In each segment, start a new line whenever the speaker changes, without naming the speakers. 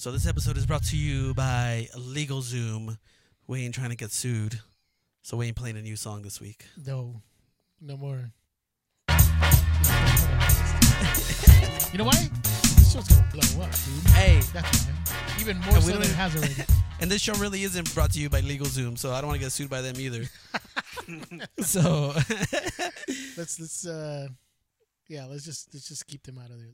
So this episode is brought to you by LegalZoom. We ain't trying to get sued, so we ain't playing a new song this week.
No, no more. you know why? This show's gonna blow up, dude.
Hey,
That's why. Even more
And
so
we
than
don't-
it has already.
and this show really isn't brought to you by LegalZoom, so I don't want to get sued by them either. so
let's let's uh, yeah, let's just let's just keep them out of there.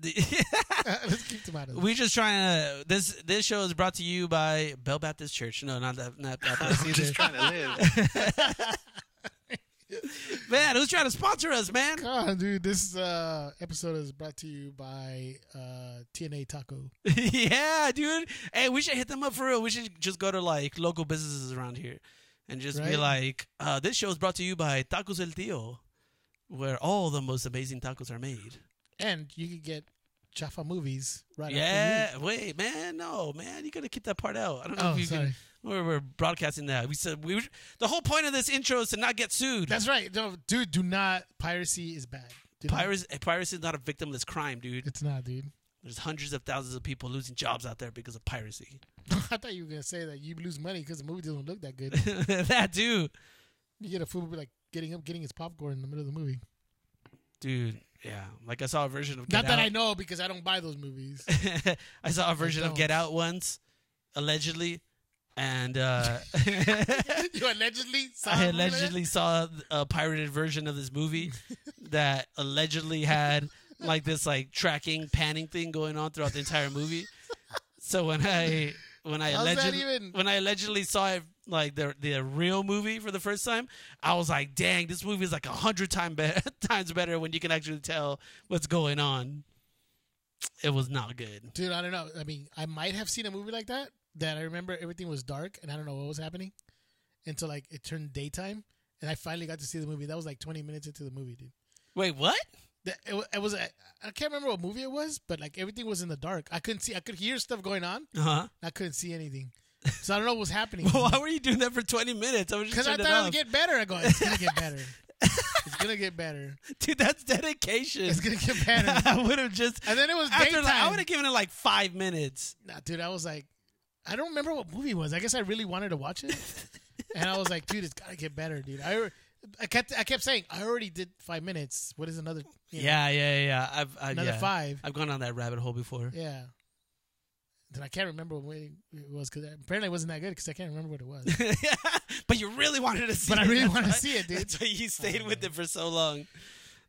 The-
let's keep them out of
we just trying to. This this show is brought to you by Bell Baptist Church. No, not that, not Baptist
I'm just trying to live.
Man, who's trying to sponsor us, man?
Come on, dude. This uh, episode is brought to you by uh, TNA Taco.
yeah, dude. Hey, we should hit them up for real. We should just go to like local businesses around here and just be like, uh, this show is brought to you by Tacos El Tío, where all the most amazing tacos are made.
And you can get Jaffa movies right
yeah. Wait, man. No, man. You got to keep that part out. I don't know
Oh,
if you
sorry.
can. We're, we're broadcasting that. We said we. Were, the whole point of this intro is to not get sued.
That's right. No, dude, do not. Piracy is bad. Do not-
Piracy, eh, piracy is not a victimless crime, dude.
It's not, dude.
There's hundreds of thousands of people losing jobs out there because of piracy.
I thought you were gonna say that you lose money because the movie doesn't look that good.
that dude.
you get a fool like getting up, getting his popcorn in the middle of the movie.
Dude, yeah. Like I saw a version of
Not
Get
that I know because I don't buy those movies.
I saw a version of
don't.
Get Out once, allegedly, and uh,
you allegedly saw
I
a movie like that?
allegedly saw a pirated version of this movie that allegedly had like this like tracking panning thing going on throughout the entire movie. So when I when I
How's that
allegedly
even-
when I allegedly saw it like the the real movie for the first time, I was like, "Dang, this movie is like a hundred time be- times better when you can actually tell what's going on." It was not good.
Dude, I don't know. I mean, I might have seen a movie like that that I remember everything was dark and I don't know what was happening until like it turned daytime and I finally got to see the movie. That was like 20 minutes into the movie, dude.
Wait, what?
It, it was I can't remember what movie it was, but like everything was in the dark. I couldn't see. I could hear stuff going on.
Uh huh.
I couldn't see anything. So I don't know what's happening.
Why were you doing that for twenty minutes? I was just
Because I thought it
it
would get better. I go, it's gonna get better. it's gonna get better.
Dude, that's dedication.
It's gonna get better.
I would have just
And then it was
after
daytime.
like, I would have given it like five minutes.
Nah, dude, I was like, I don't remember what movie it was. I guess I really wanted to watch it, and I was like, dude, it's gotta get better, dude. I, I kept, I kept saying, I already did five minutes. What is another? you know,
Yeah, yeah, yeah. I've I,
another
yeah.
five.
I've gone on that rabbit hole before.
Yeah. Then I can't remember what it was because apparently it wasn't that good because I can't remember what it was.
but you really wanted to see it.
But I really
That's
wanted to see it, dude.
That's why you stayed oh, with it for so long.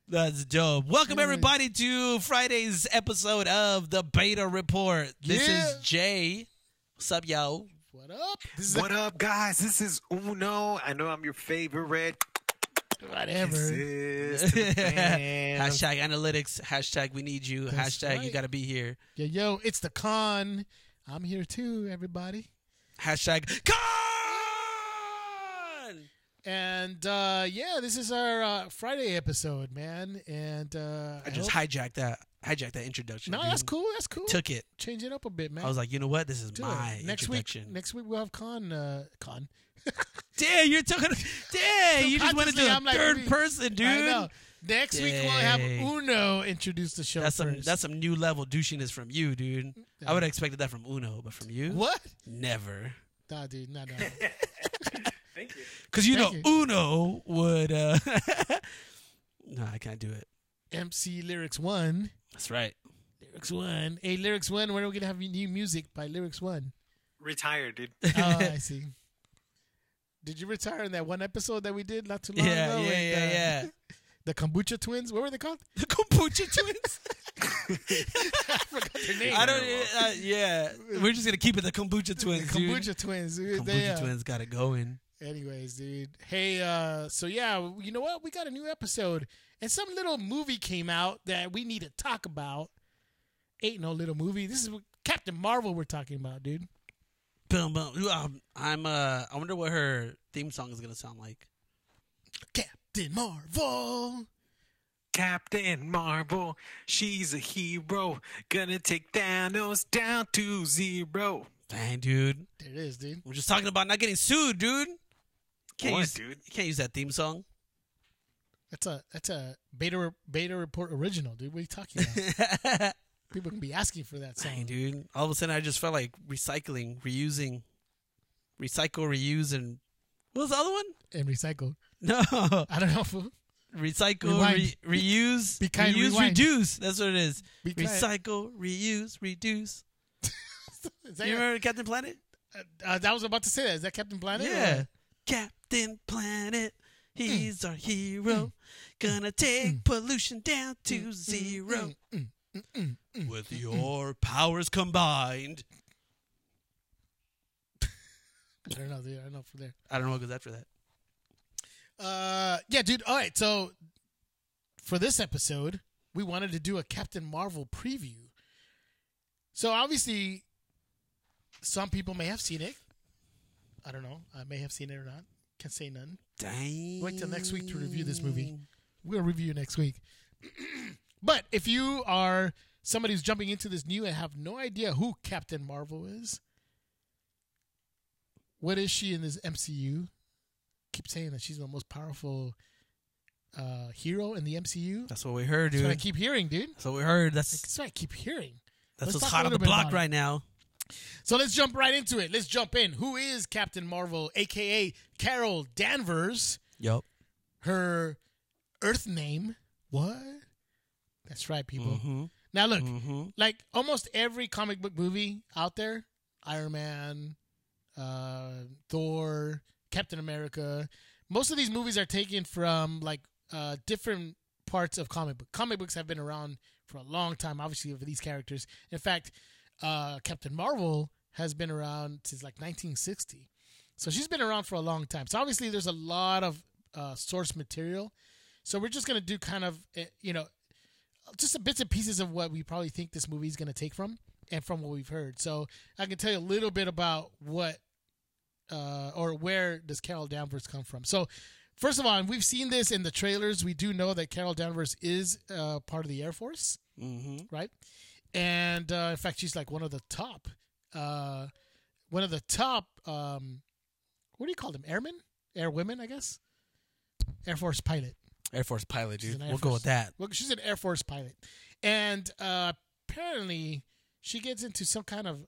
That's dope. Welcome
mm.
everybody to Friday's episode of the Beta Report. This
Yeah.
is Jay. What's up, yo?
What up? This is
what up, guys? This is Uno. I know I'm your favorite.
Whatever.
Is.
Hashtag analytics. Hashtag we need you.
That's
hashtag you got to be here.
Yo, yo, it's the con. I'm here too, everybody.
Hashtag con.
And uh yeah, this is our uh, Friday episode, man. And uh
I just
hope-
hijacked that. Hijacked that introduction.
No,
dude.
that's cool. That's cool.
Took it.
Change it up a bit, man.
I was like, you know what? This is
Do
my
it. next week. Next week we'll have con. Uh, con.
Damn, you're talking. Damn, you just went into
Subconsciously,
a
I'm like,
third
dude,
person, dude.
I know. Next week we'll have Uno introduce the show
That's some
first.
that's some new level douchiness from you, dude. I would have expected that from Uno, but from you,
what?
never.
Nah, dude, nah, nah.
Thank you.
Because you know
Thank
Uno would. uh No, I can't do it.
MC Lyrics One.
That's right.
Lyrics One. Hey, Lyrics One. When are we gonna have new music by Lyrics One?
Retired, dude.
Oh, I see. Did you retire in that one episode that we did not too long
Yeah,
ago?
yeah,
with,
yeah,
uh,
yeah.
The Kombucha Twins. What were they called?
The kombucha twins.
I forgot their name.
I don't. Uh, yeah, we're just gonna keep it the kombucha twins, dude.
Kombucha Twins. dude.
Kombucha
They, uh,
twins got it going.
Anyways, dude. Hey, uh, so yeah, you know what? We got a new episode, and some little movie came out that we need to talk about. Ain't no little movie. This is Captain Marvel we're talking about, dude.
Boom, boom. Um, I'm. Uh, I wonder what her theme song is gonna sound like.
Captain Marvel.
Captain Marvel, she's a hero. Gonna take Thanos down to zero.
Dang, dude.
There it is, dude.
We're just talking about not getting sued, dude. Can't
What,
use,
dude?
You can't use that theme song.
That's a that's a beta beta report original, dude. What are you talking about? People can be asking for that
Dang,
song.
dude. All of a sudden, I just felt like recycling, reusing, recycle, reuse, and what was the other one?
And recycle.
No,
I don't know.
recycle, re- reuse,
Be kind,
reuse,
rewind.
reduce. That's what it is.
Be kind.
Recycle, reuse, reduce.
Is that
You remember Captain Planet?
uh, uh I was about to say that. Is that Captain Planet?
Yeah. Captain Planet, hmm. he's our hero. Hmm. Gonna hmm. take pollution down to zero. With your powers combined.
I don't know. Dude. I don't know from there.
I don't know what goes after that.
Uh, yeah, dude. All right. So for this episode, we wanted to do a Captain Marvel preview. So obviously, some people may have seen it. I don't know. I may have seen it or not. Can't say none.
Dang.
Wait till next week to review this movie. We'll review it next week. but if you are somebody who's jumping into this new and have no idea who Captain Marvel is, what is she in this MCU? Keep saying that she's the most powerful uh, hero in the MCU.
That's what we heard,
That's
dude.
what I keep hearing, dude.
That's what we heard. That's
That's what I keep hearing.
that's
let's
what's hot on the block right now.
So let's jump right into it. Let's jump in. Who is Captain Marvel, aka Carol Danvers?
Yup.
Her Earth name? What? That's right, people.
Mm-hmm.
Now look,
Mm-hmm.
like almost every comic book movie out there, Iron Man, uh, Thor, Captain America, most of these movies are taken from like uh, different parts of comic book. Comic books have been around for a long time, obviously, for these characters. In fact, uh, Captain Marvel has been around since like 1960. So she's been around for a long time. So obviously, there's a lot of uh, source material. So we're just gonna do kind of, eh, you know, just bits and pieces of what we probably think this movie is to take from and from what we've heard. So I can tell you a little bit about what uh, or where does Carol Danvers come from. So first of all, and we've seen this in the trailers. We do know that Carol Danvers is uh, part of the Air Force,
Mm-hmm.
right? And uh, in fact, she's like one of the top, uh, one of the top. Um, what do you call them? Airmen, air women, I guess. Air Force pilot.
Air Force pilot, dude. We'll go with that.
Well, she's an Air Force pilot, and uh, apparently she gets into some kind of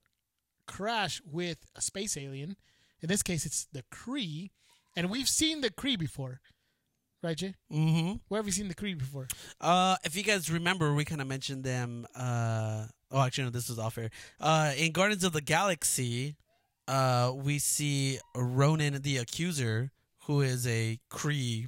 crash with a space alien. In this case, it's the Kree, and we've seen the Kree before, right, Jay?
Mm-hmm.
Where have you seen the Kree before?
Uh, if you guys remember, we kind of mentioned them. Uh, oh, actually, no, this is off air. Uh, in Guardians of the Galaxy, uh, we see Ronan the Accuser, who is a Kree.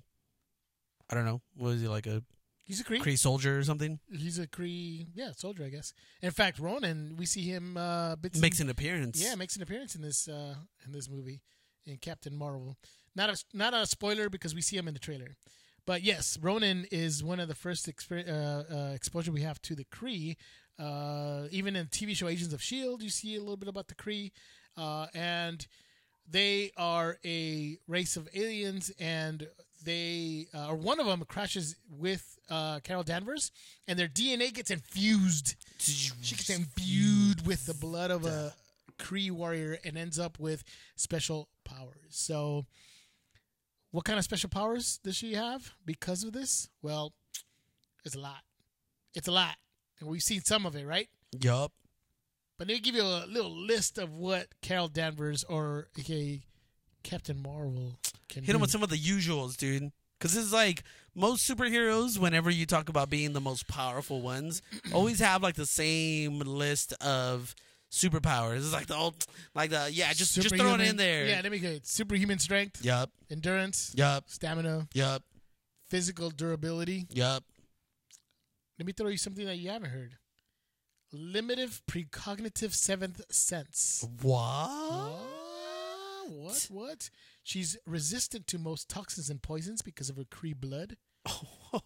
I don't know. What is he like a
He's a Kree.
Kree soldier or something?
He's a Kree, yeah, soldier, I guess. In fact, Ronan, we see him uh,
Makes an appearance.
Yeah, makes an appearance in this uh, in this movie in Captain Marvel. Not a not a spoiler because we see him in the trailer, but yes, Ronan is one of the first exper- uh, uh, exposure we have to the Kree. Uh, even in TV show Agents of Shield, you see a little bit about the Kree, uh, and they are a race of aliens, and they uh, or one of them crashes with uh, Carol Danvers, and their DNA gets infused she gets imbued with the blood of a Kree warrior and ends up with special powers. So, what kind of special powers does she have because of this? Well, it's a lot. It's a lot. And we've seen some of it, right?
Yup.
But let me give you a little list of what Carol Danvers or aka Captain Marvel can
Hit
do.
him with some of the usuals, dude. Because it's like most superheroes, whenever you talk about being the most powerful ones, always have like the same list of superpowers. It's like the old, like the yeah, just just throw it in there.
Yeah, let me get superhuman strength,
Yup.
endurance,
Yup.
stamina,
Yup.
physical durability,
Yup.
Let me throw you something that you haven't heard. Limited precognitive seventh sense.
What?
Ah, what? What? She's resistant to most toxins and poisons because of her Kree blood.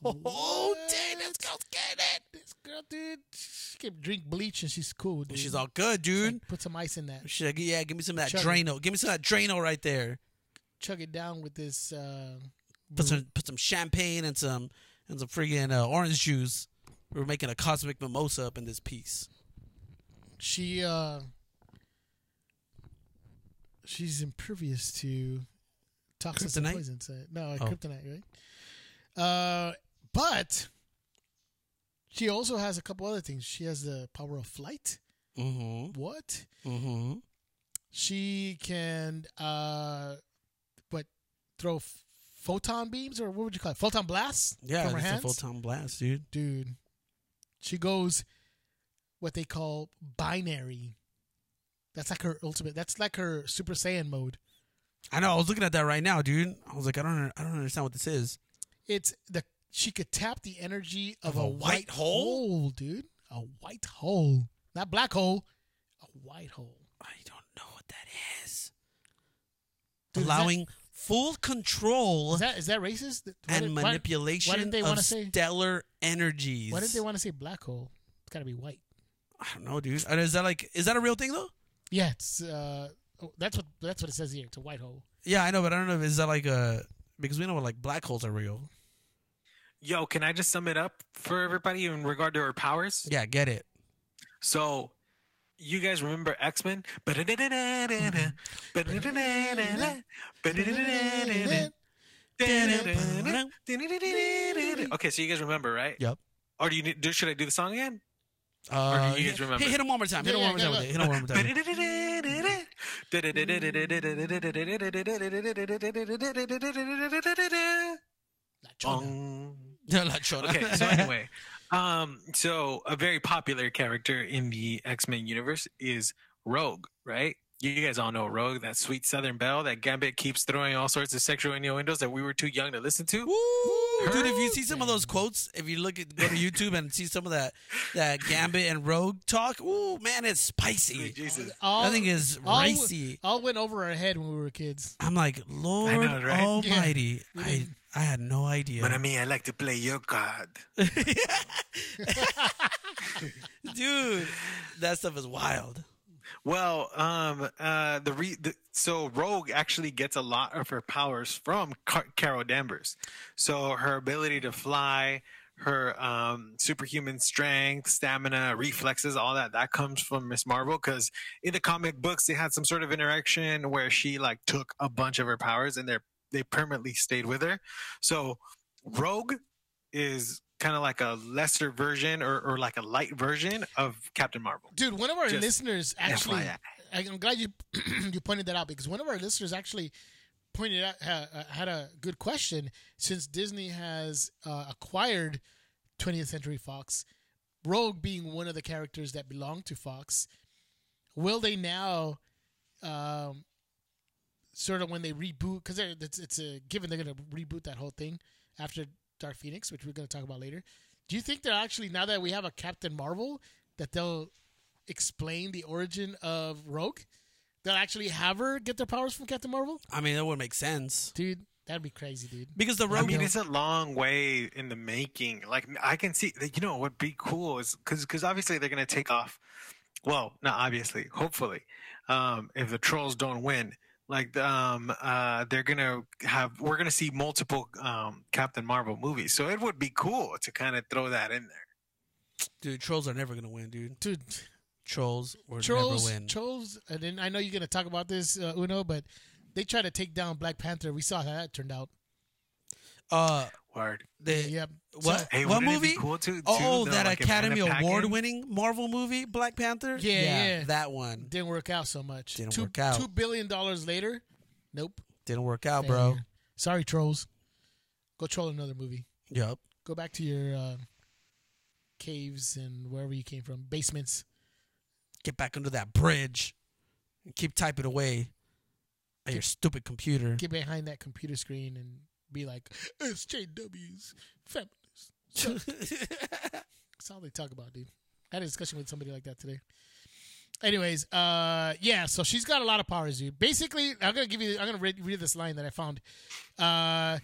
Oh, dang, let's go get it.
This girl, dude, she can drink bleach and she's cool, dude.
She's all good, dude.
Like, put some ice in that.
She's like, yeah, give me some of that
Chug it.
Drano. Give me some of that Drano right there.
Chug it down with this. Uh,
Put some put some champagne and some and some friggin' uh, orange juice. We're making a cosmic mimosa up in this piece.
she uh she's impervious to toxins and poisons. Uh, no,
Oh.
kryptonite, right? Uh, but She also has a couple other things. She has the power of flight.
Mm-hmm.
What?
Mm-hmm.
She can uh, what? Throw f- photon beams or what would you call it? Photon blasts
Yeah,
from her
it's a
hands.
full time blast, dude.
Dude, she goes what they call binary. That's like her ultimate. That's like her Super Saiyan mode.
I know. I was looking at that right now, dude. I was like, I don't, I don't understand what this is.
It's the she could tap the energy of,
Of
a,
a
white,
white hole?
hole, dude. A white hole, not black hole. A white hole.
I don't know what that is.
Dude, is that-
Allowing full control
Is that is that racist? Why
and
did-
manipulation
why didn't they
of
say-
stellar energies.
Why did they want to say black hole? It's got to be white.
I don't know, dude. Is that like, is that a real thing though?
Yeah, it's uh, oh, that's what that's what it says here. It's a white hole.
Yeah, I know, but I don't know. if Is that like a because we know like black holes are real.
Yo, can I just sum it up for everybody in regard to her powers?
Yeah, get it.
So, you guys remember X Men? Okay, so you guys remember, right?
Yep.
Or do you should I do the song again?
Uh,
do you guys remember?
Hit, hit him one more time. Hit him
Yeah,
one more
yeah,
time. Hit him one more time.
La chona.
La chona.
okay so anyway um so a very popular character in the x-men universe is rogue right you guys all know rogue that sweet southern belle that gambit keeps throwing all sorts of sexual innuendos that we were too young to listen to
Woo! Dude, if you see some of those quotes, if you look at go to YouTube and see some of that that Gambit and Rogue talk, ooh man, it's spicy.
jesus
All,
That thing is
all,
racy.
all went over our head when we were kids.
I'm like, Lord
know, right?
Almighty,
Yeah.
I I had no idea.
but i mean i like to play your card
Dude, that stuff is wild.
Well, um, uh, the, re- the so Rogue actually gets a lot of her powers from Car- Carol Danvers. So her ability to fly, her um, superhuman strength, stamina, reflexes, all that that comes from Miss Marvel. Because in the comic books, they had some sort of interaction where she like took a bunch of her powers and they they permanently stayed with her. So Rogue is kind of like a lesser version or, or like a light version of Captain Marvel.
Dude, one of our
Just
listeners actually,
FYI.
I'm glad you you pointed that out because one of our listeners actually pointed out uh, had a good question since Disney has uh, acquired 20th Century Fox, Rogue being one of the characters that belong to Fox. Will they now, um, sort of when they reboot because it's it's a given they're going to reboot that whole thing after Dark Phoenix, which we're going to talk about later. Do you think they're actually now that we have a Captain Marvel that they'll explain the origin of Rogue? They'll actually have her get their powers from Captain Marvel,
I mean, that would make sense
dude. That'd be crazy, dude.
because the Rogue, I
mean, it's a long way in the making. Like, I can see, you know, what would be cool is because because obviously they're going to take off. Well, not obviously, hopefully, um, if the trolls don't win, like, um, uh, they're going to have, we're going to see multiple um, Captain Marvel movies. So it would be cool to kind of throw that in there.
dude, trolls are never gonna win, dude.
Dude,
Trolls will
trolls,
never win.
trolls. And then I know you're gonna talk about this, uh, Uno, but they tried to take down Black Panther. We saw how that turned out.
uh,
Word.
they
Yep.
what?
So-
Hey,
what
wouldn't it be
movie?
cool to-
oh,
to,
that
like,
Academy Award-winning Marvel movie, Black Panther.
Yeah, yeah.
that one
Didn't work out so much.
Didn't
two,
work out.
Two billion dollars later, nope.
didn't work out, bro.
Sorry, trolls. Go troll another movie.
Yup.
Go back to your uh, caves and wherever you came from, basements.
Get back under that bridge and keep typing away at your stupid computer.
Get behind that computer screen and be like SJWs, feminists. That's all they talk about, dude. I had a discussion with somebody like that today. Anyways, uh, yeah, so she's got a lot of powers, dude. Basically, I'm gonna give you, I'm gonna read, read this line that I found. Uh,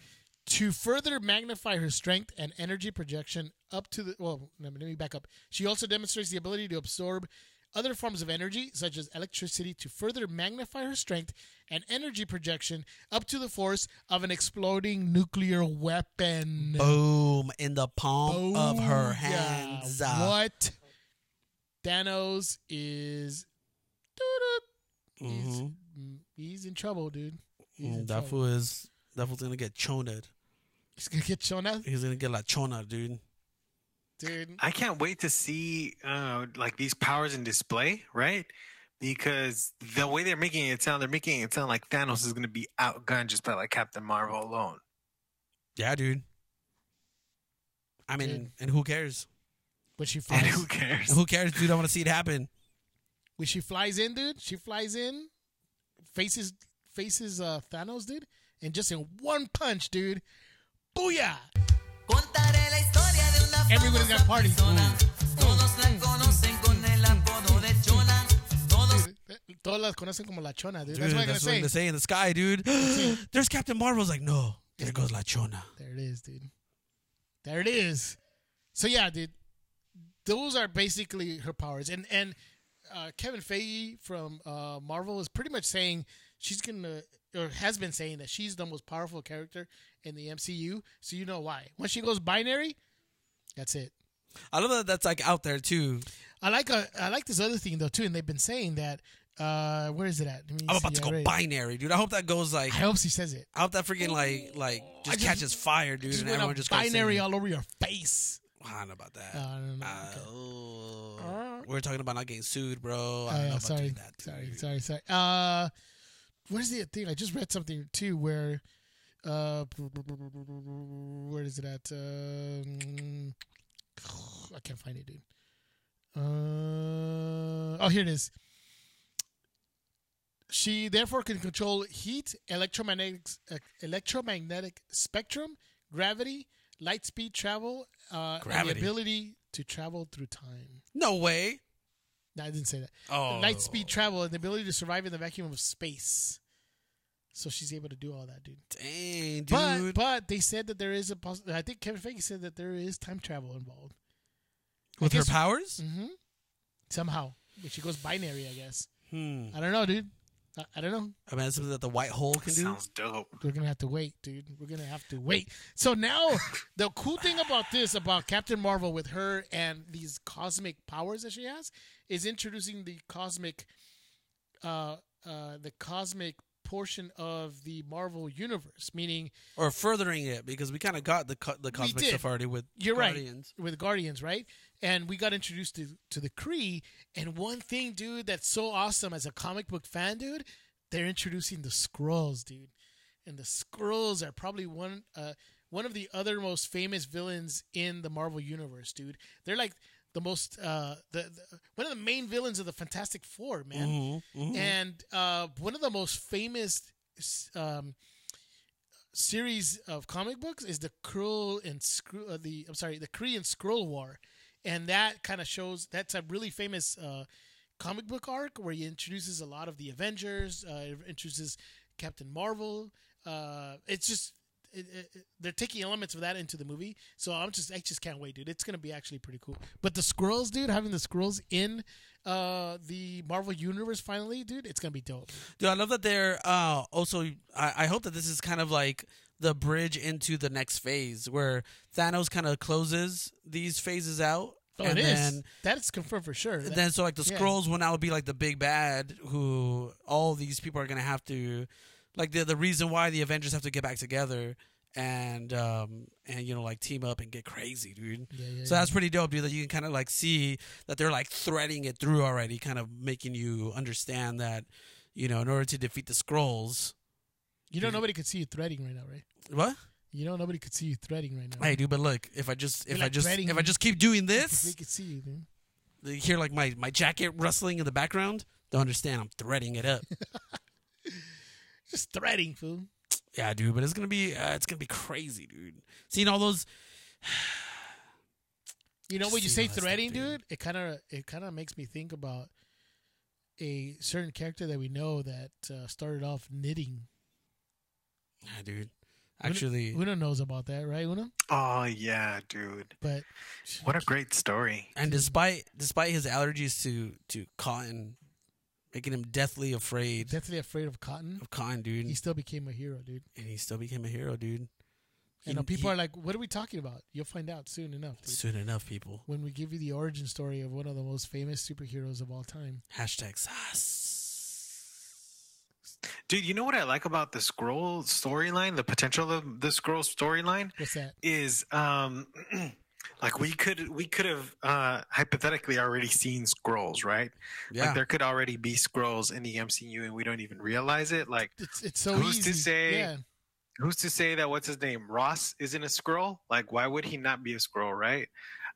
to further magnify her strength and energy projection up to the well, let me back up. She also demonstrates the ability to absorb other forms of energy, such as electricity, to further magnify her strength and energy projection up to the force of an exploding nuclear weapon.
Boom in the palm of her hands. Uh,
What? Thanos is. He's,
mhm.
mm, he's in trouble, dude. He's
Mm, That fool is that fool's gonna get choned.
He's gonna get out.
He's gonna get like chona, dude.
Dude.
I can't wait to see uh, like these powers in display, right? Because the way they're making it sound, they're making it sound like Thanos is going to be outgunned just by like Captain Marvel alone.
Yeah, dude. I mean,
Dude.
and who cares?
But she flies.
And
flies,
who cares?
Who cares, dude? I want to see it happen.
when she flies in, dude, she flies in, faces faces uh, Thanos, dude, and just in one punch, dude, booyah! Everybody's got parties.
persona. Todos la conocen con el apodo de Chona. Todos
todas las conocen como la chona, dude.
Dude,
That's what I'm
that's what
gonna
they
say.
say in the sky, dude. There's Captain Marvel's like, no, there goes La Chona.
There it is, dude. There it is. So yeah, dude. Those are basically her powers, and and uh, Kevin Feige from uh, Marvel is pretty much saying she's gonna or has been saying that she's the most powerful character in the MCU. So you know why. When she goes binary, that's it.
I love that that's like out there too.
I like a, I like this other thing though too, and they've been saying that. Uh, where is it at?
I'm about to go binary, dude. I hope that goes like.
I hope she says it.
I hope that freaking like like just
just-
catches fire, dude,
Just
and
went
everyone just
binary all over your face.
I don't know about that.
Uh, I don't know.
Uh,
Okay.
oh. we're talking about not getting sued, bro. I
Oh,
don't know about
sorry,
that.
sorry, sorry, sorry. Uh, where's the thing? I just read something too where, uh, where is it at? Um, I can't find it, dude. Uh, oh, here it is. She therefore can control heat, electromagnetic, uh, electromagnetic spectrum, gravity, light speed travel, uh, and the ability to travel through time.
No way.
No, I didn't say that
Oh,
light speed travel and the ability to survive in the vacuum of space. So she's able to do all that, dude.
Dang, dude.
But but they said that there is a poss- I think Kevin Feige said that there is time travel involved.
With
I
her powers?
Mm-hmm. Somehow, when she goes binary, I guess.
Hmm.
I don't know, dude. I, I don't know.
I mean, that's something that the white hole can do.
Sounds dope.
We're gonna have to wait, dude. We're gonna have to wait. So now, the cool thing about this, about Captain Marvel with her and these cosmic powers that she has, is introducing the cosmic, uh, uh, the cosmic portion of the Marvel universe. Meaning,
Or furthering it because we kind of got the co- the cosmic stuff already with
you're
Guardians.
right with Guardians, right? And we got introduced to to the Kree. And one thing, dude, that's so awesome as a comic book fan, dude, they're introducing the Skrulls, dude. And the Skrulls are probably one uh one of the other most famous villains in the Marvel universe, dude. They're like the most uh the, the one of the main villains of the Fantastic Four, man.
Mhm, mhm.
And uh one of the most famous um series of comic books is the Krull and Skrull, uh, the I'm sorry, the Kree and Skrull War, and that kind of shows that's a really famous uh, comic book arc where he introduces a lot of the Avengers, uh, introduces Captain Marvel. Uh, it's just it, they're taking elements of that into the movie, so I'm just I just can't wait, dude. It's gonna be actually pretty cool. But the Skrulls, dude, having the Skrulls in uh, the Marvel universe finally, dude, it's gonna be dope.
Dude, I love that they're uh, also. I, I hope that this is kind of like the bridge into the next phase where Thanos kind of closes these phases out.
Oh,
and
it is.
then,
That's confirmed for sure. That-
then so like the
yeah.
Skrulls will now be like the big bad who all these people are gonna have to like the the reason why the Avengers have to get back together and um and you know like team up and get crazy, dude.
Yeah, yeah,
So
yeah.
that's pretty dope, dude. That you can kind of like see that they're like threading it through already, kind of making you understand that you know in order to defeat the Skrulls.
You know nobody could see you threading right now, right?
What?
You know nobody could see you threading right now.
Hey, dude, but look, if I just if
You're
I just
threading-
if I just keep doing this, They
could see you, dude.
you hear like my my jacket rustling in the background. Don't understand. I'm threading it up.
Just threading, fool.
yeah, dude. But it's gonna be uh, it's gonna be crazy, dude. Seeing all those.
You know
Just
when you say
all that stuff,
threading,
dude.
dude, it kind of it kind of makes me think about a certain character that we know that uh, started off knitting.
Yeah, dude. Actually,
Una knows about that, right, Una?
Oh yeah, dude.
But
What a great story.
and despite despite his allergies to to cotton, making him deathly afraid
deathly afraid of cotton,
of cotton, dude,
he still became a hero, dude.
and he still became a hero, dude.
I know people
he-
are like, "What are we talking about?" You'll find out soon enough, dude.
soon enough, people.
When we give you the origin story of one of the most famous superheroes of all time.
Hashtag sus.
Dude, you know what I like about the Skrull storyline, the potential of the Skrull storyline
What's that?
is um like we could we could have uh hypothetically already seen Skrulls, right?
Yeah.
Like there could already be Skrulls in the MCU and we don't even realize it. Like
It's it's so
Who's
easy.
to say-
Yeah.
who's to say that what's his name Ross isn't a Skrull? Like why would he not be a Skrull, right?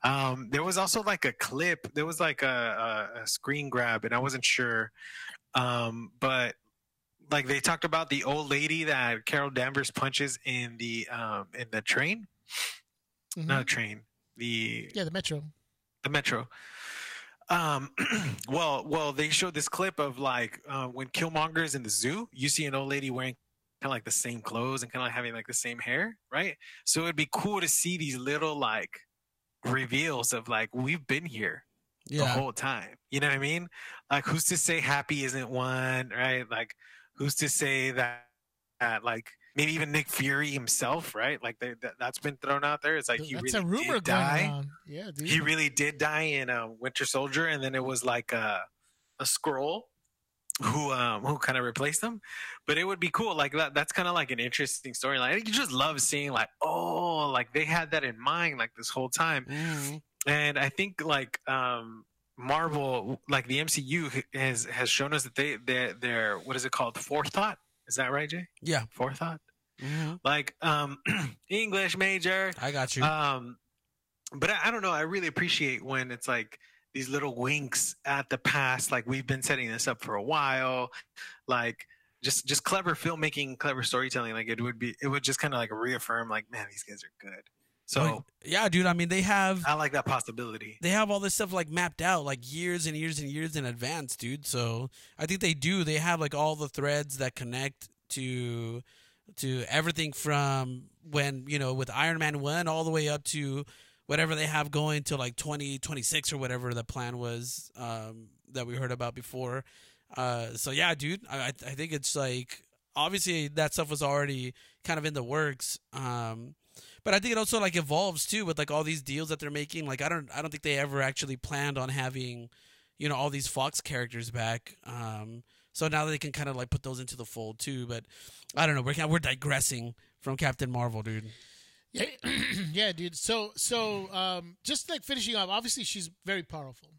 Um, there was also like a clip. There was like a, a, a screen grab, and I wasn't sure. Um, but like they talked about the old lady that Carol Danvers punches in the um in the train,
Mhm.
not a train, the
Yeah, the Metro.
the metro. Um, well, well, they showed this clip of like uh, when Killmonger is in the zoo. You see an old lady wearing kind of like the same clothes and kind of like having like the same hair, right? So it'd be cool to see these little like reveals of like we've been here the whole time. You know what I mean? Like, who's to say Happy isn't one, right? Like, who's to say that, that like maybe even Nick Fury himself, right? Like they, that, that's been thrown out there. It's like he really
a rumor
did
going
die
around. Yeah, dude.
he really did die in uh, Winter Soldier, and then it was like a a Skrull who um who kind of replaced him. But it would be cool, like that. That's kind of like an interesting storyline. You just love seeing like oh, like they had that in mind like this whole time.
Mhm.
And I think like um Marvel, like the MCU has has shown us that they they they're what is it called forethought. Is that right, Jay?
Yeah.
Forethought.
Mhm.
Like um English major.
I got you.
Um, but I, I don't know. I really appreciate when it's like these little winks at the past. Like we've been setting this up for a while. Like just just clever filmmaking, clever storytelling. Like it would be, it would just kind of like reaffirm, like man, these guys are good. So
yeah, dude. I mean, they have
I like that possibility.
they have all this stuff like mapped out like years and years and years in advance, dude. So I think they do. They have like all the threads that connect to to everything from when you know with Iron Man one all the way up to whatever they have going to like twenty twenty six or whatever the plan was um, that we heard about before. Uh, so yeah, dude, I I I think it's like obviously that stuff was already kind of in the works. Um, but I think it also like evolves too with like all these deals that they're making. Like I don't I don't think they ever actually planned on having, you know, all these Fox characters back. Um, so now they can kind of like put those into the fold too. But I don't know. We're we're digressing from Captain Marvel, dude.
Yeah, yeah, dude. So, so, um, just like finishing up, obviously she's very powerful,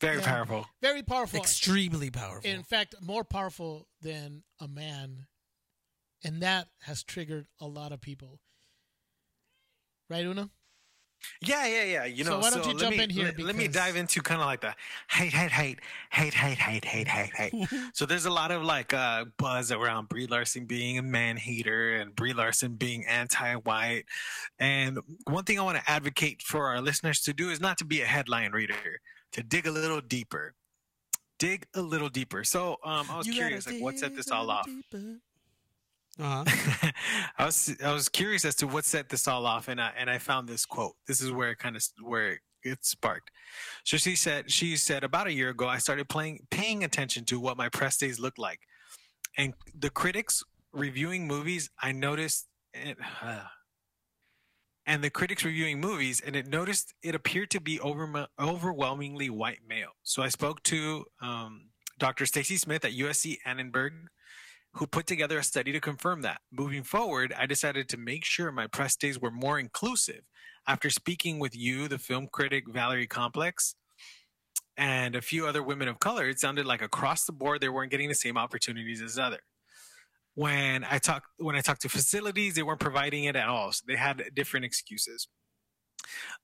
Very
Yeah.
powerful.
very powerful.
Extremely powerful.
In fact, more powerful than a man, and that has triggered a lot of people. Right, Una?
Yeah, yeah, yeah. You know, So
why don't you jump
me,
in here
Let, let me dive into kind of like the hate, hate, hate, hate, hate, hate, hate, hate, hate. so there's a lot of like uh, buzz around Brie Larson being a man hater and Brie Larson being anti-white. And one thing I want to advocate for our listeners to do is not to be a headline reader, to dig a little deeper. Dig a little deeper. So um, I was curious, like, what set this all off?
Uh huh.
I was I was curious as to what set this all off, and I and I found this quote. This is where it kind of where it sparked. So she said she said about a year ago I started playing paying attention to what my press days looked like, and the critics reviewing movies. I noticed it. and the critics reviewing movies, and it noticed it appeared to be over, overwhelmingly white male. So I spoke to um, Dr. Stacy Smith at USC Annenberg, who put together a study to confirm that. Moving forward, I decided to make sure my press days were more inclusive. After speaking with you, the film critic Valerie Complex, and a few other women of color, it sounded like across the board they weren't getting the same opportunities as other. When I talked when I talked to facilities, they weren't providing it at all. So they had different excuses.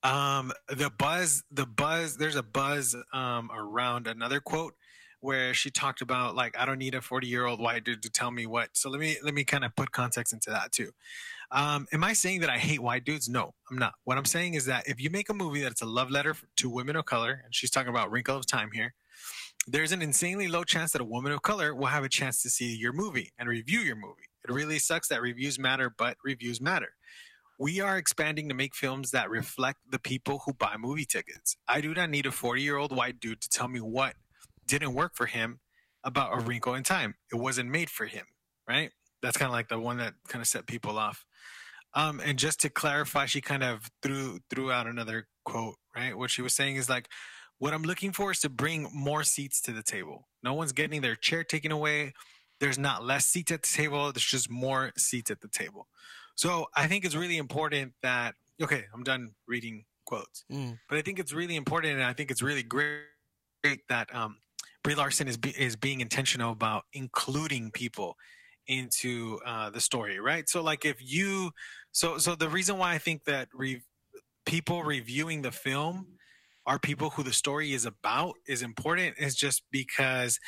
Um, the buzz, the buzz, there's a buzz um, around another quote where she talked about like I don't need a 40 year old white dude to tell me what. So let me let me kind of put context into that too. Um, am I saying that I hate white dudes? No, I'm not. What I'm saying is that if you make a movie that's a love letter to women of color, and she's talking about Wrinkle of Time here, there's an insanely low chance that a woman of color will have a chance to see your movie and review your movie. It really sucks that reviews matter, but reviews matter. We are expanding to make films that reflect the people who buy movie tickets. I do not need a 40 year old white dude to tell me what didn't work for him about A Wrinkle in Time. It wasn't made for him, right? That's kind of like the one that kind of set people off. Um, and just to clarify, she kind of threw threw out another quote, right? What she was saying is like, what I'm looking for is to bring more seats to the table. No one's getting their chair taken away. There's not less seats at the table. There's just more seats at the table. So I think it's really important that okay, I'm done reading quotes.
Mm.
But I think it's really important, and I think it's really great, great that um, Brie Larson is be, is being intentional about including people into uh, the story, right? So, like, if you, so so the reason why I think that re, people reviewing the film are people who the story is about is important is just because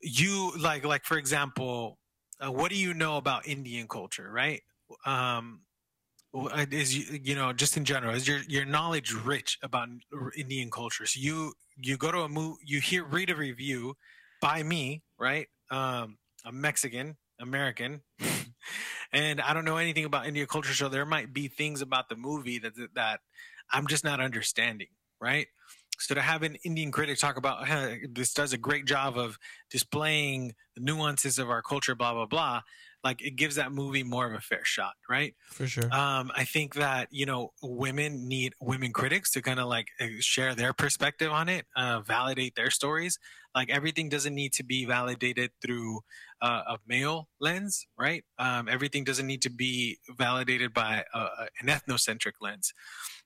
you like like for example uh, what do you know about indian culture right um is you, you know just in general is your your knowledge rich about indian culture so you you go to a movie you hear read a review by me right? Um a mexican american and i don't know anything about indian culture so there might be things about the movie that that i'm just not understanding right? So to have an indian critic talk about "Huh, this does a great job of displaying the nuances of our culture blah blah blah like it gives that movie more of a fair shot right
For sure.
um, I think that you know women need women critics to kind of like uh, share their perspective on it, uh, validate their stories. Like everything doesn't need to be validated through uh, a male lens, right? Um, everything doesn't need to be validated by uh, an ethnocentric lens.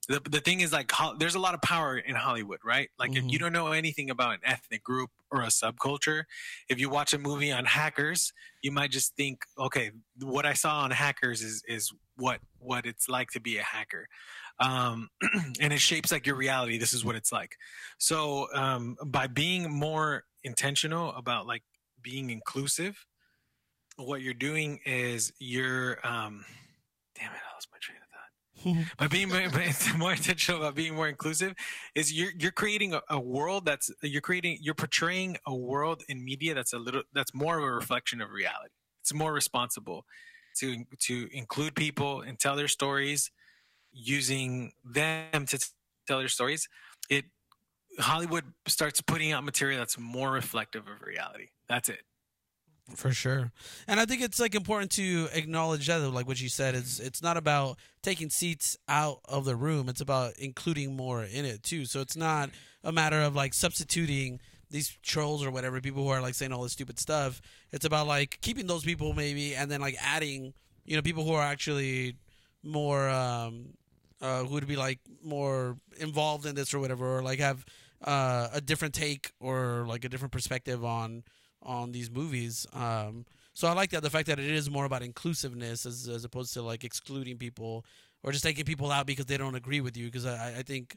The, the thing is like ho- there's a lot of power in Hollywood, right? Like if you don't know anything about an ethnic group or a subculture, if you watch a movie on hackers, you might just think, okay, what I saw on hackers is is what what it's like to be a hacker. Um, and it shapes like your reality. This is what it's like. So um, by being more intentional about like being inclusive what you're doing is you're um, damn it i lost my train of by being more, intentional about being more inclusive is you're you're creating a, a world that's you're creating you're portraying a world in media that's a little that's more of a reflection of reality. It's more responsible to to include people and tell their stories using them to tell their stories. It hollywood starts putting out material that's more reflective of reality. That's it
For sure. And I think it's like important to acknowledge that like what you said is it's not about taking seats out of the room. It's about including more in it too. So it's not a matter of like substituting these trolls or whatever people who are like saying all this stupid stuff. It's about like keeping those people maybe and then like adding, you know, people who are actually more um uh who would be like more involved in this or whatever or like have uh a different take or like a different perspective on on these movies. Um, so I like that the fact that it is more about inclusiveness as as opposed to like excluding people or just taking people out because they don't agree with you. Because I, I think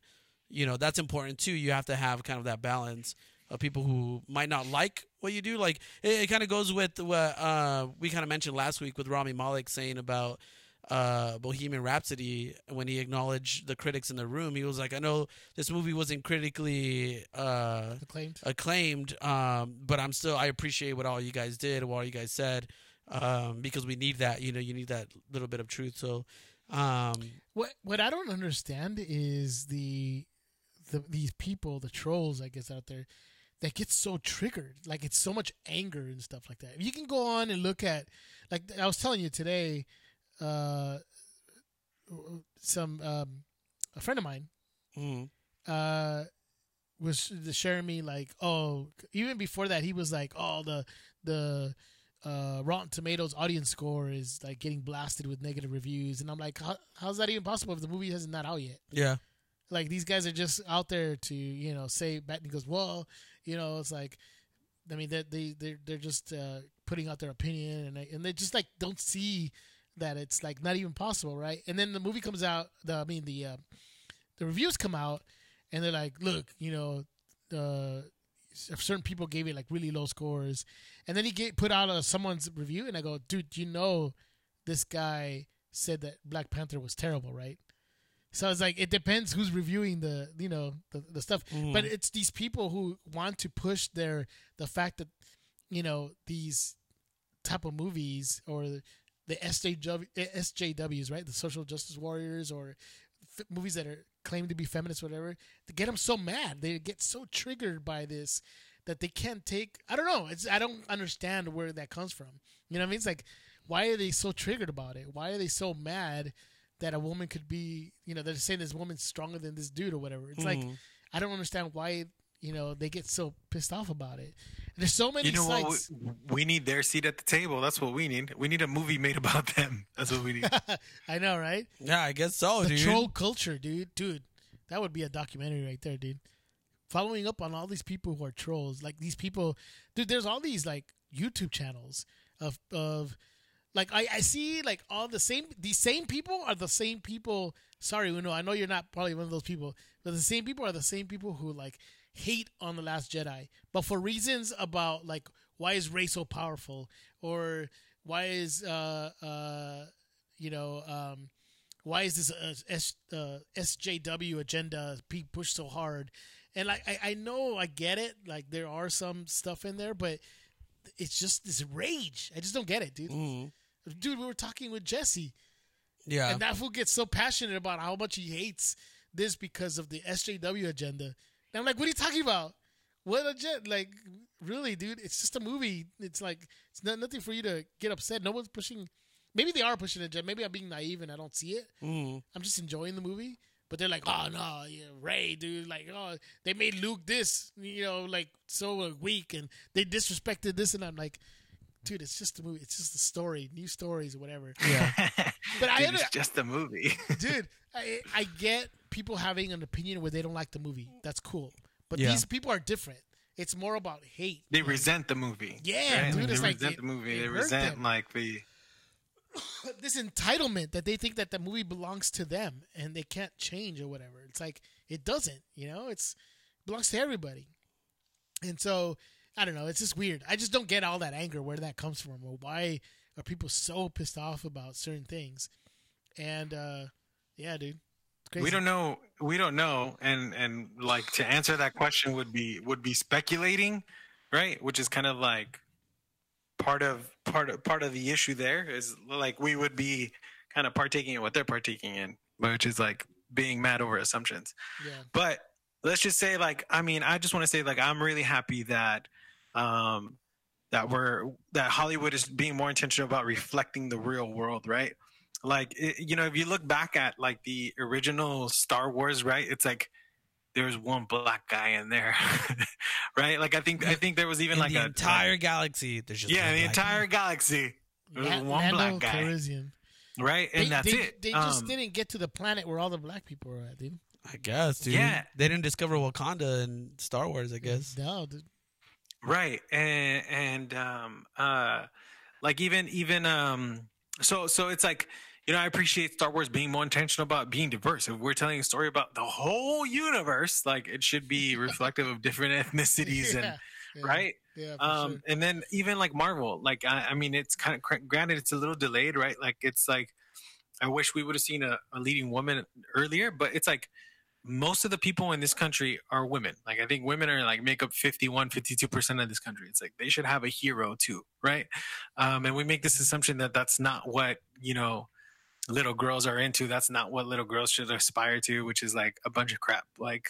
you know that's important too. You have to have kind of that balance of people who might not like what you do. Like it, it kind of goes with what uh, we kind of mentioned last week with Rami Malek saying about uh, Bohemian Rhapsody when he acknowledged the critics in the room. He was like, "I know this movie wasn't critically uh,
Acclaimed.
acclaimed, um, but I'm still I appreciate what all you guys did, what all you guys said, um, because we need that. You know, you need that little bit of truth. So, um,
What what I don't understand is the the these people, the trolls, I guess out there, that get so triggered. Like it's so much anger and stuff like that. If you can go on and look at, like I was telling you today, uh, some um, a friend of mine
mm,
uh was sharing me like oh even before that he was like oh the the uh rotten tomatoes audience score is like getting blasted with negative reviews. And i'm like How, how's that even possible if the movie hasn't not out yet?
Yeah,
like these guys are just out there to you know say bad and he goes well. You know it's like i mean they they they're, they're just uh putting out their opinion and and they just like don't see that it's like not even possible right? And then the movie comes out the i mean the uh, the reviews come out and they're like look you know uh certain people gave it like really low scores. And then he get put out uh, someone's review and i go dude you know this guy said that black panther was terrible right? So it's like it depends who's reviewing the you know the, the stuff, but it's these people who want to push their the fact that you know these type of movies or the SJW, SJWs right? The social justice warriors or f- movies that are claimed to be feminist whatever. To get them so mad. They get so triggered by this that they can't take I don't know. It's I don't understand where that comes from. You know what I mean? It's like why are they so triggered about it? Why are they so mad that a woman could be, you know, they're saying this woman's stronger than this dude or whatever. It's like mm. I don't understand why, you know, they get so pissed off about it. There's so many
you know what
sites.
we, we need their seat at the table that's what we need we need a movie made about them that's what we need
I know, right?
yeah, I guess so,
The
dude.
troll culture, dude, dude. That would be a documentary right there, dude. Following up on all these people who are trolls, like these people, dude. There's all these like YouTube channels of of like I, I see like all the same these same people are the same people sorry Uno I know you're not probably one of those people but the same people are the same people who like hate on the last Jedi but for reasons about like why is Rey so powerful or why is uh uh you know um why is this uh, S, uh, SJW agenda being pushed so hard and like I, I know I get it like there are some stuff in there but it's just this rage I just don't get it dude
Mhm.
dude, we were talking with Jesse,
Yeah.
and that fool gets so passionate about how much he hates this because of the SJW agenda. And I'm like, what are you talking about? What agenda? Like, really, dude? It's just a movie. It's like it's not nothing for you to get upset. No one's pushing. Maybe they are pushing agenda. Maybe I'm being naive and I don't see it.
Mhm.
I'm just enjoying the movie. But they're like, oh no, yeah, Rey, dude, like, oh, they made Luke this, you know, like so uh, weak, and they disrespected this, and I'm like, dude, it's just a movie, it's just a story, new stories or whatever.
Yeah.
But I
Dude,
under-
it's just a movie.
dude, I, I get people having an opinion where they don't like the movie. That's cool. But
Yeah.
these people are different. It's more about hate.
they resent the movie.
Yeah,
right?
dude,
They
it's like
resent
it-
the movie. They resent
them.
like the
this entitlement that they think that the movie belongs to them and they can't change or whatever. It's like it doesn't, you know. It's it belongs to everybody. And so I don't know. It's just weird. I just don't get all that anger where that comes from or why are people so pissed off about certain things. And uh yeah, dude.
We don't know we don't know and and like to answer that question would be would be speculating right? Which is kind of like part of part of part of the issue there is like we would be kind of partaking in what they're partaking in which is like being mad over assumptions.
Yeah.
but let's just say like i mean i just want to say like i'm really happy that um that we're that hollywood is being more intentional about reflecting the real world right like it, you know if you look back at like the original star wars right it's like there's one black guy in there right like i think i think there was even
In
like
the
a
entire galaxy, there's just
yeah
one
the
black guy.
entire galaxy there's
La-
one
Lando
black guy
Calrissian.
right and
they,
that's
they,
it
They just
Um,
didn't get to the planet where all the black people are at, dude.
I guess, dude.
Yeah.
They didn't discover Wakanda in Star Wars, I guess.
No, dude.
right and and um uh like even even um so so it's like you know i appreciate star wars being more intentional about being diverse. If we're telling a story about the whole universe like it should be reflective of different ethnicities and
Yeah, yeah,
right?
Yeah,
um
sure.
and then even like marvel like i, I mean it's kind of granted it's a little delayed right? Like it's like i wish we would have seen a, a leading woman earlier but it's like most of the people in this country are women. Like i think women are like make up 51 52% of this country. It's like they should have a hero too right? Um and we make this assumption that that's not what you know little girls are into that's not what little girls should aspire to which is like a bunch of crap like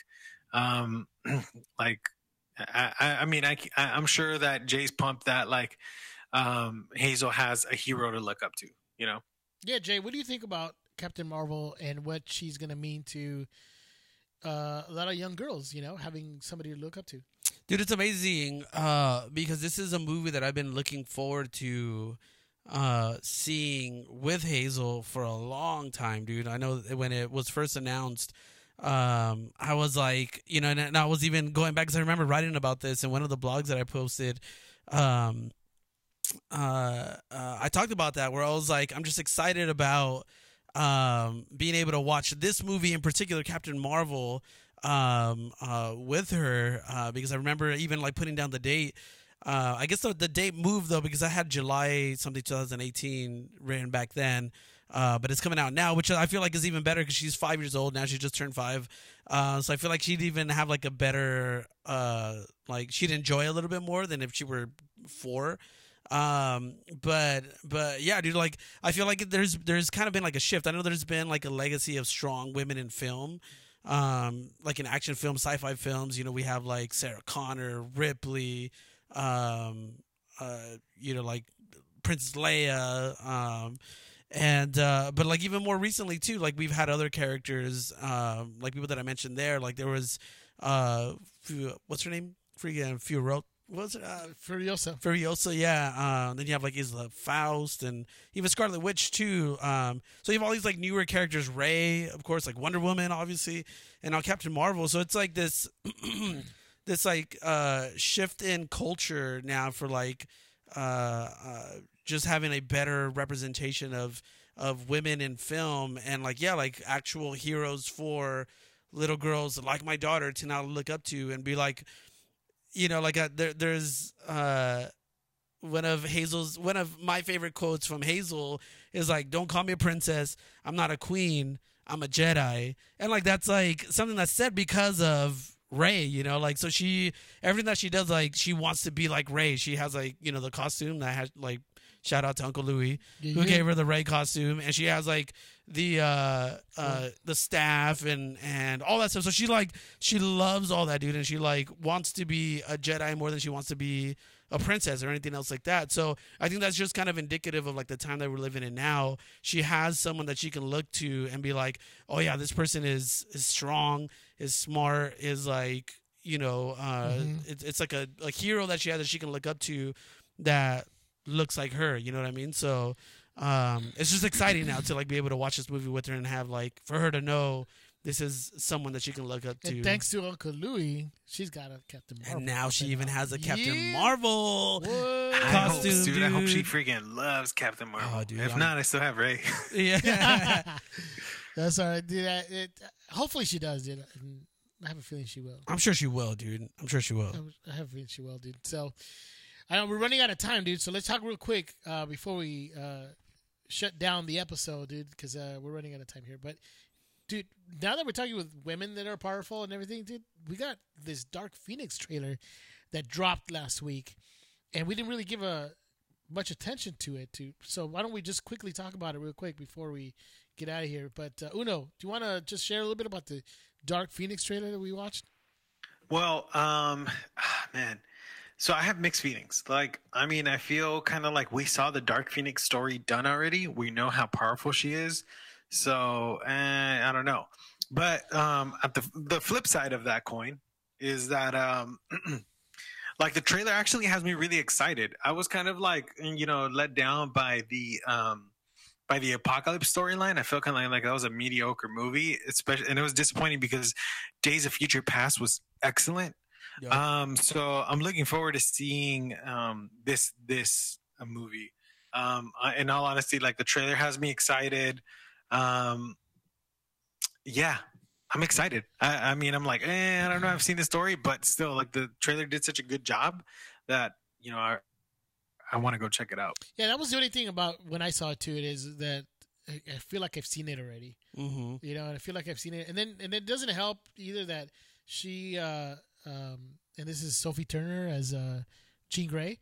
um like I, I I mean, I, I- I'm sure that Jay's pumped that like um, Hazel has a hero to look up to. You know,
Yeah, Jay, what do you think about Captain Marvel and what she's going to mean to uh, a lot of young girls, you know, having somebody to look up to?
Dude, it's amazing uh, because this is a movie that I've been looking forward to uh, seeing with Hazel for a long time, dude. I know when it was first announced, um, I was like, you know, and, and I was even going back because I remember writing about this in one of the blogs that I posted. Um, uh, uh, I talked about that where I was like, I'm just excited about um, being able to watch this movie in particular, Captain Marvel, um, uh, with her uh, because I remember even like putting down the date. Uh, I guess the, the date moved though because I had July something 2018 written back then. Uh, but it's coming out now, which I feel like is even better because she's five years old now. She just turned five, uh, so I feel like she'd even have like a better, uh, like she'd enjoy a little bit more than if she were four. Um, but but yeah, dude, like I feel like there's there's kind of been like a shift. I know there's been like a legacy of strong women in film, um, like in action films, sci-fi films. You know, we have like Sarah Connor, Ripley, um, uh, you know, like Princess Leia, um, and uh, but like even more recently too, like we've had other characters, um, like people that I mentioned there. Like there was, uh, what's her name? Freaking Fiorot. what was it? Uh,
Furiosa.
Furiosa, yeah. Um, then you have like Ilsa Faust and even Scarlet Witch too. Um, so you have all these like newer characters, Rey, of course, like Wonder Woman, obviously, and now Captain Marvel. So it's like this, this like uh, shift in culture now for like uh, uh, just having a better representation of of women in film and like yeah, like actual heroes for little girls like my daughter to now look up to and be like you know, like uh there, there's uh, one of Hazel's one of my favorite quotes from Hazel is like, "Don't call me a princess. I'm not a queen. I'm a Jedi." And like that's like something that's said because of Rey. You know, like so she everything that she does, like she wants to be like Rey. She has like you know the costume that has like shout out to Uncle Louie
Yeah,
who
yeah.
gave her the Rey costume, and she has like the uh uh the staff and and all that stuff. So she like she loves all that dude, and she like wants to be a Jedi more than she wants to be a princess or anything else like that. So I think that's just kind of indicative of like the time that we're living in now. She has someone that she can look to and be like, oh yeah, this person is is strong, is smart, is like you know, uh, it's it's like a, a hero that she has that she can look up to that looks like her. You know what I mean? So um, it's just exciting now to like be able to watch this movie with her and have like for her to know this is someone that she can look up to.
And thanks to Uncle Louie, she's got a Captain Marvel.
And now she even has a Captain
Yeah.
Marvel.
What?
I
Costume,
hope, dude, I hope she freaking loves Captain Marvel.
Oh, dude,
if
I'm-
not, I still have Rey.
Yeah.
That's all right, dude. I, it, hopefully she does, dude. And I have a feeling she will.
I'm sure she will, dude. I'm sure she will.
I have a feeling she will, dude. So, I know we're running out of time, dude. So let's talk real quick uh, before we uh, shut down the episode, dude, because uh, we're running out of time here. But, dude, now that we're talking with women that are powerful and everything, dude, we got this Dark Phoenix trailer that dropped last week, and we didn't really give a much attention to it. To so why don't we just quickly talk about it real quick before we get out of here? But uh, Uno, do you want to just share a little bit about the Dark Phoenix trailer that we watched?
Well, um, ah, man. So I have mixed feelings. Like, I mean, I feel kind of like we saw the Dark Phoenix story done already. We know how powerful she is. So, eh, I don't know. But um, at the the flip side of that coin is that um, like the trailer actually has me really excited. I was kind of like, you know, let down by the um, by the apocalypse storyline. I felt kind of like, like that was a mediocre movie, especially, and it was disappointing because Days of Future Past was excellent.
Yeah.
Um, so I'm looking forward to seeing um, this this uh, movie. Um, uh, in all honesty, like the trailer has me excited. Um, yeah, I'm excited. I, I mean, I'm like, eh, I don't know. I've seen the story, but still, like the trailer did such a good job that you know I I want to go check it out.
Yeah, that was the only thing about when I saw it too. It is that I I feel like I've seen it already.
Mm-hmm.
You know, and I feel like I've seen it, and then and it doesn't help either that she uh, um, and this is Sophie Turner as uh, Jean Grey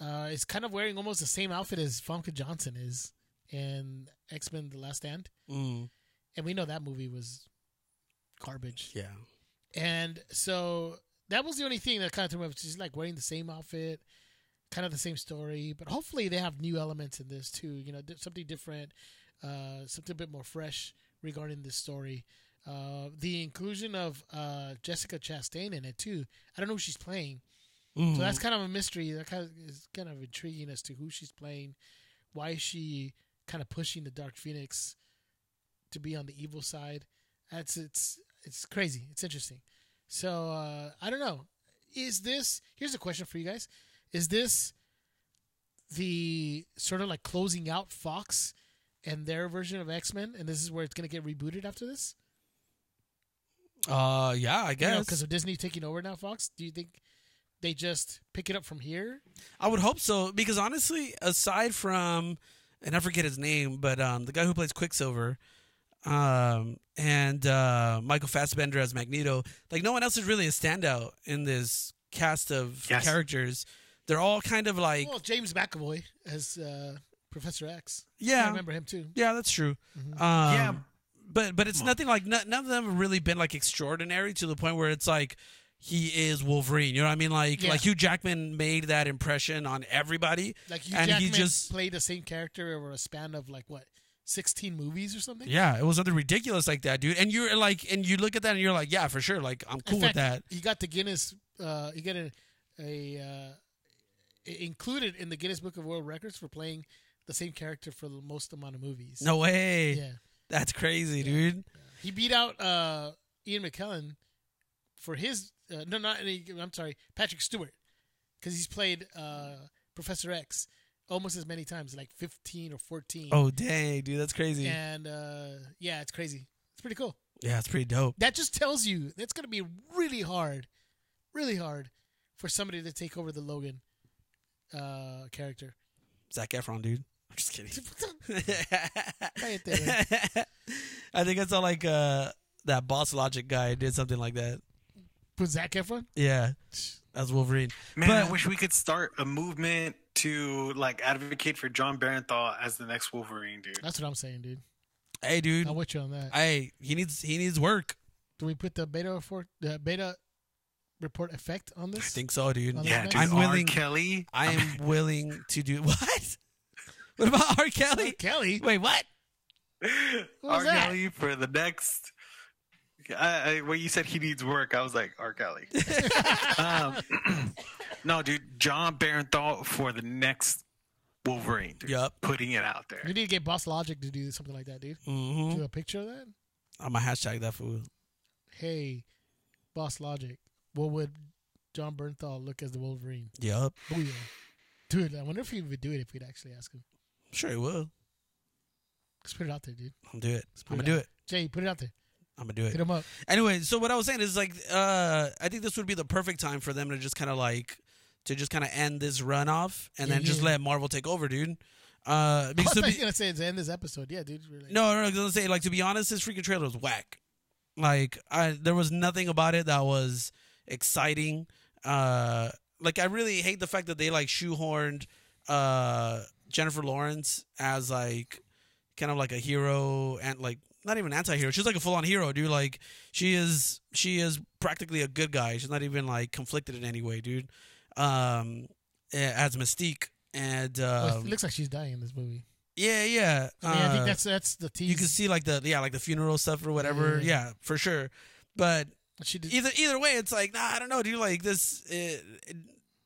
uh, is kind of wearing almost the same outfit as Famke Janssen is in X Men: The Last Stand,
Mm.
and we know that movie was garbage.
Yeah.
And so that was the only thing that kind of threw me off. She's like wearing the same outfit, kind of the same story, but hopefully they have new elements in this too. You know, something different, uh, something a bit more fresh regarding this story. Uh, the inclusion of uh, Jessica Chastain in it too. I don't know who she's playing,
Mhm.
so that's kind of a mystery. That kind of is kind of intriguing as to who she's playing. Why is she kind of pushing the Dark Phoenix to be on the evil side? That's it's it's crazy. It's interesting. So uh, I don't know. Is this? Here's a question for you guys. Is this the sort of like closing out Fox and their version of X Men, and this is where it's going to get rebooted after this?
Uh, yeah, I guess.
because of Disney taking over now. Fox. Do you think they just pick it up from here?
I would hope so because honestly, aside from and I forget his name, but um, the guy who plays Quicksilver, um, and uh, Michael Fassbender as Magneto, like no one else is really a standout in this cast of
Yes.
characters. They're all kind of like,
Well, James McAvoy as uh, Professor X.
yeah, I
remember him too.
yeah, that's true.
Mhm.
Um,
Yeah.
but but it's nothing like none, none of them have really been like extraordinary to the point where it's like he is Wolverine. You know what I mean? Like
Yeah.
like Hugh Jackman made that impression on everybody.
Like Hugh
And he
Jackman
just-
played the same character over a span of like what, sixteen movies or something.
Yeah, it was something ridiculous like that, dude. And you're like, and you look at that and you're like, yeah, for sure. Like I'm cool
In
with that.
He got the Guinness. Uh, he got a, a uh, included in the Guinness Book of World Records for playing the same character for the most amount of movies.
No way.
Yeah.
That's crazy, dude.
He beat out uh, Ian McKellen for his uh, no, not any, I'm sorry, Patrick Stewart, because he's played uh, Professor X almost as many times, like 15 or 14.
Oh dang, dude, that's crazy.
and uh, yeah, it's crazy. It's pretty cool.
Yeah, it's pretty dope.
That just tells you it's going to be really hard, really hard for somebody to take over the Logan uh, character.
Zac Efron, dude. I'm just kidding.
Cállate, güey.
I think I saw like uh that Boss Logic guy did something like that.
Put Zac Efron.
Yeah, as Wolverine.
Man,
But-
I wish we could start a movement to like advocate for John Bernthal as the next Wolverine, dude.
That's what I'm saying, dude.
Hey, dude.
I'm with you on that.
Hey, he needs he needs work.
Do we put the beta report, the beta report effect on this?
I think so, dude.
On
Yeah, dude.
I'm
R.
willing-
Kelly.
I am willing to do what? What about R. Kelly?
R. Kelly.
Wait, what?
What was
R.
that?
Kelly for the next. I, I, when you said he needs work, I was like R. Kelly. um, no, dude, John Bernthal for the next Wolverine. Dude.
Yup.
Putting it out there.
You need to get Boss Logic to do something like that, dude.
Mm-hmm.
Do a picture of that.
I'm gonna hashtag that fool.
Hey, Boss Logic, what would John Bernthal look as the Wolverine?
Yup.
Booyah. Dude, I wonder if he would do it if we'd actually ask him.
Sure, he will.
Let's put it out there, dude.
I'm gonna do it.
put
I'm gonna do it.
Jay, put it out there.
I'm gonna do
Hit
it.
him up.
Anyway, so what I was saying is like, uh, I think this would be the perfect time for them to just kind of like to just kind of end this runoff and
Yeah,
then just
yeah.
let Marvel take over, dude. Uh,
I
because to
you
be,
gonna say it's the end of this episode. Yeah, dude. We're like,
no, no, no. 'cause I was saying like to be honest, this freaking trailer was whack. Like, I there was nothing about it that was exciting. Uh, like I really hate the fact that they like shoehorned uh Jennifer Lawrence as like kind of like a hero and like not even anti-hero. She's like a full-on hero, dude. Like she is she is practically a good guy. She's not even like conflicted in any way, dude. Um eh, as Mystique and um,
it looks like she's dying in this movie.
yeah, yeah.
I mean, I think
Uh,
that's that's the tease.
you can see like the yeah like the funeral stuff or whatever
Yeah.
yeah for sure but
she did.
either either way it's like nah i don't know dude like this it, it-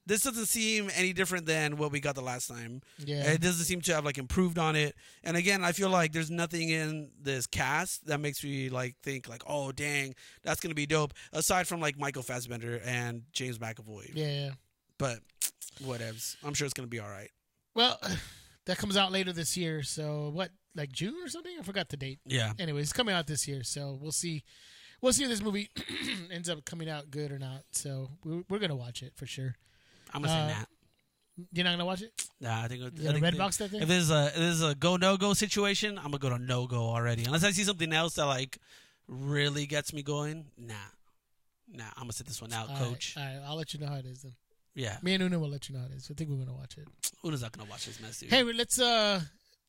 this doesn't seem any different than what we got the last time
yeah,
it doesn't seem to have like improved on it and again i feel like there's nothing in this cast that makes me like think like oh dang that's gonna be dope aside from like michael fassbender and james mcavoy
yeah, yeah.
but whatevs i'm sure it's gonna be all right
Well, that comes out later this year. So what, like June or something? I forgot the date.
yeah
Anyway, it's coming out this year, so we'll see. We'll see if this movie ends up coming out good or not. So we're, we're gonna watch it for sure.
I'm gonna
Uh,
say that
You're not gonna watch it?
Nah, I think, I
You got a
think
Redbox that thing?
If there's a if there's a go no go situation, I'm gonna go to no go already. Unless I see something else that like really gets me going. Nah, nah, I'm gonna sit this one out,
All right,
coach.
all right, I'll let you know how it is then.
Yeah,
Me and Una will let you know how it is. I think we're gonna watch it.
Una's not gonna watch this mess, dude.
Hey, let's uh,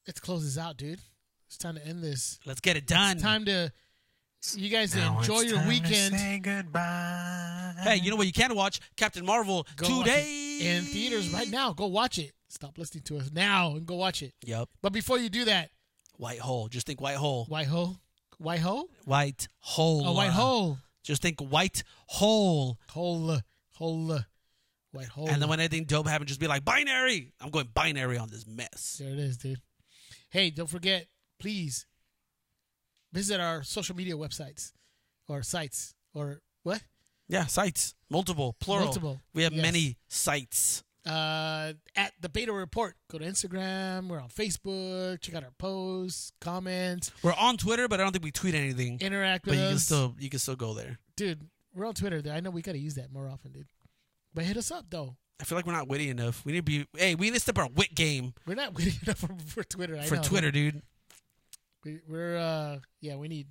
let's close this out, dude. It's time to end this.
Let's get it done.
It's time to you guys
Now
enjoy
it's
your
time to
weekend.
say goodbye.
Hey, you know what you can watch? Captain Marvel
Go
today
in theaters right now. Go watch it. Stop listening to us now and go watch it.
Yep,
But before you do that,
white hole. Just think white hole.
white hole, white hole,
White hole.
oh white hole,
Just think white hole.
hole, hole, white hole.
And then when anything dope happens, just be like binary. I'm going binary on this mess.
There it is, dude. Hey, don't forget, please visit our social media websites or sites or what?
Yeah, sites, multiple, plural.
Multiple,
We have
yes.
many sites.
Uh, at the Beta Report. Go to Instagram. We're on Facebook. Check out our posts, comments,
We're on Twitter, but I don't think we tweet anything.
interact with
But
with
you can still you can still go there.
dude, we're on Twitter. There, I know we got to use that more often, dude. But hit us up, though.
I feel like we're not witty enough. We need to be. Hey, we need to step our wit game
We're not witty enough for, for Twitter. I
for
know,
Twitter, dude.
We, we're, uh, yeah, we need.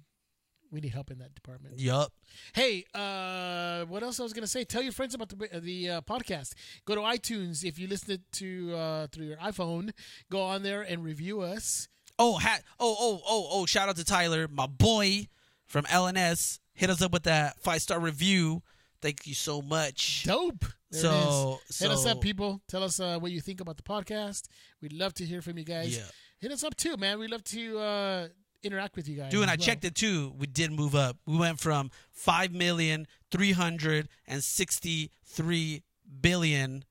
We need help in that department.
Yup.
Hey, uh, what else I was gonna say? Tell your friends about the the uh, podcast. Go to iTunes if you listen to uh, through your iPhone. Go on there and review us.
Oh, ha- oh, oh, oh, oh! Shout out to Tyler, my boy from LNS. Hit us up with that five star review. Thank you so much.
Dope. There
So-
is. hit us up, people. Tell us uh, what you think about the podcast. We'd love to hear from you guys.
Yeah.
Hit us up too, man. We'd love to uh, interact with you guys.
Dude, and I
well.
checked it too. We did move up. We went from five million three hundred and sixty three billion.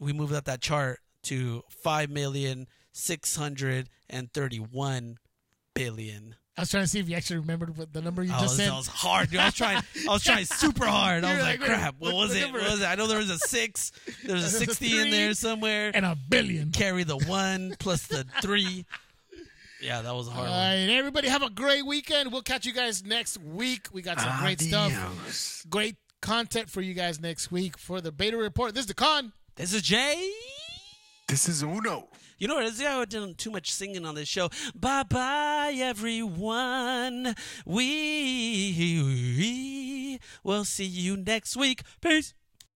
We moved up that chart to five million six hundred and thirty-one billion.
I was trying to see if you actually remembered what the number you
I
just
was,
said.
that was hard. Dude. I was trying. I was trying super hard. I
You're
was like,
like,
"Crap! What
what-
was
what
it?
number?
What was it? I know there was a six. There was a
There's a
sixty in there somewhere.
and a billion.
Carry the one plus the three. Yeah, that was a
All
hard one.
right, everybody have a great weekend. We'll catch you guys next week. We got some great stuff, great content for you guys next week for the beta report. This is the con.
This is Jay.
This is Uno.
You know what? It's I done too much singing on this show. Bye bye, everyone. We will see you next week. Peace.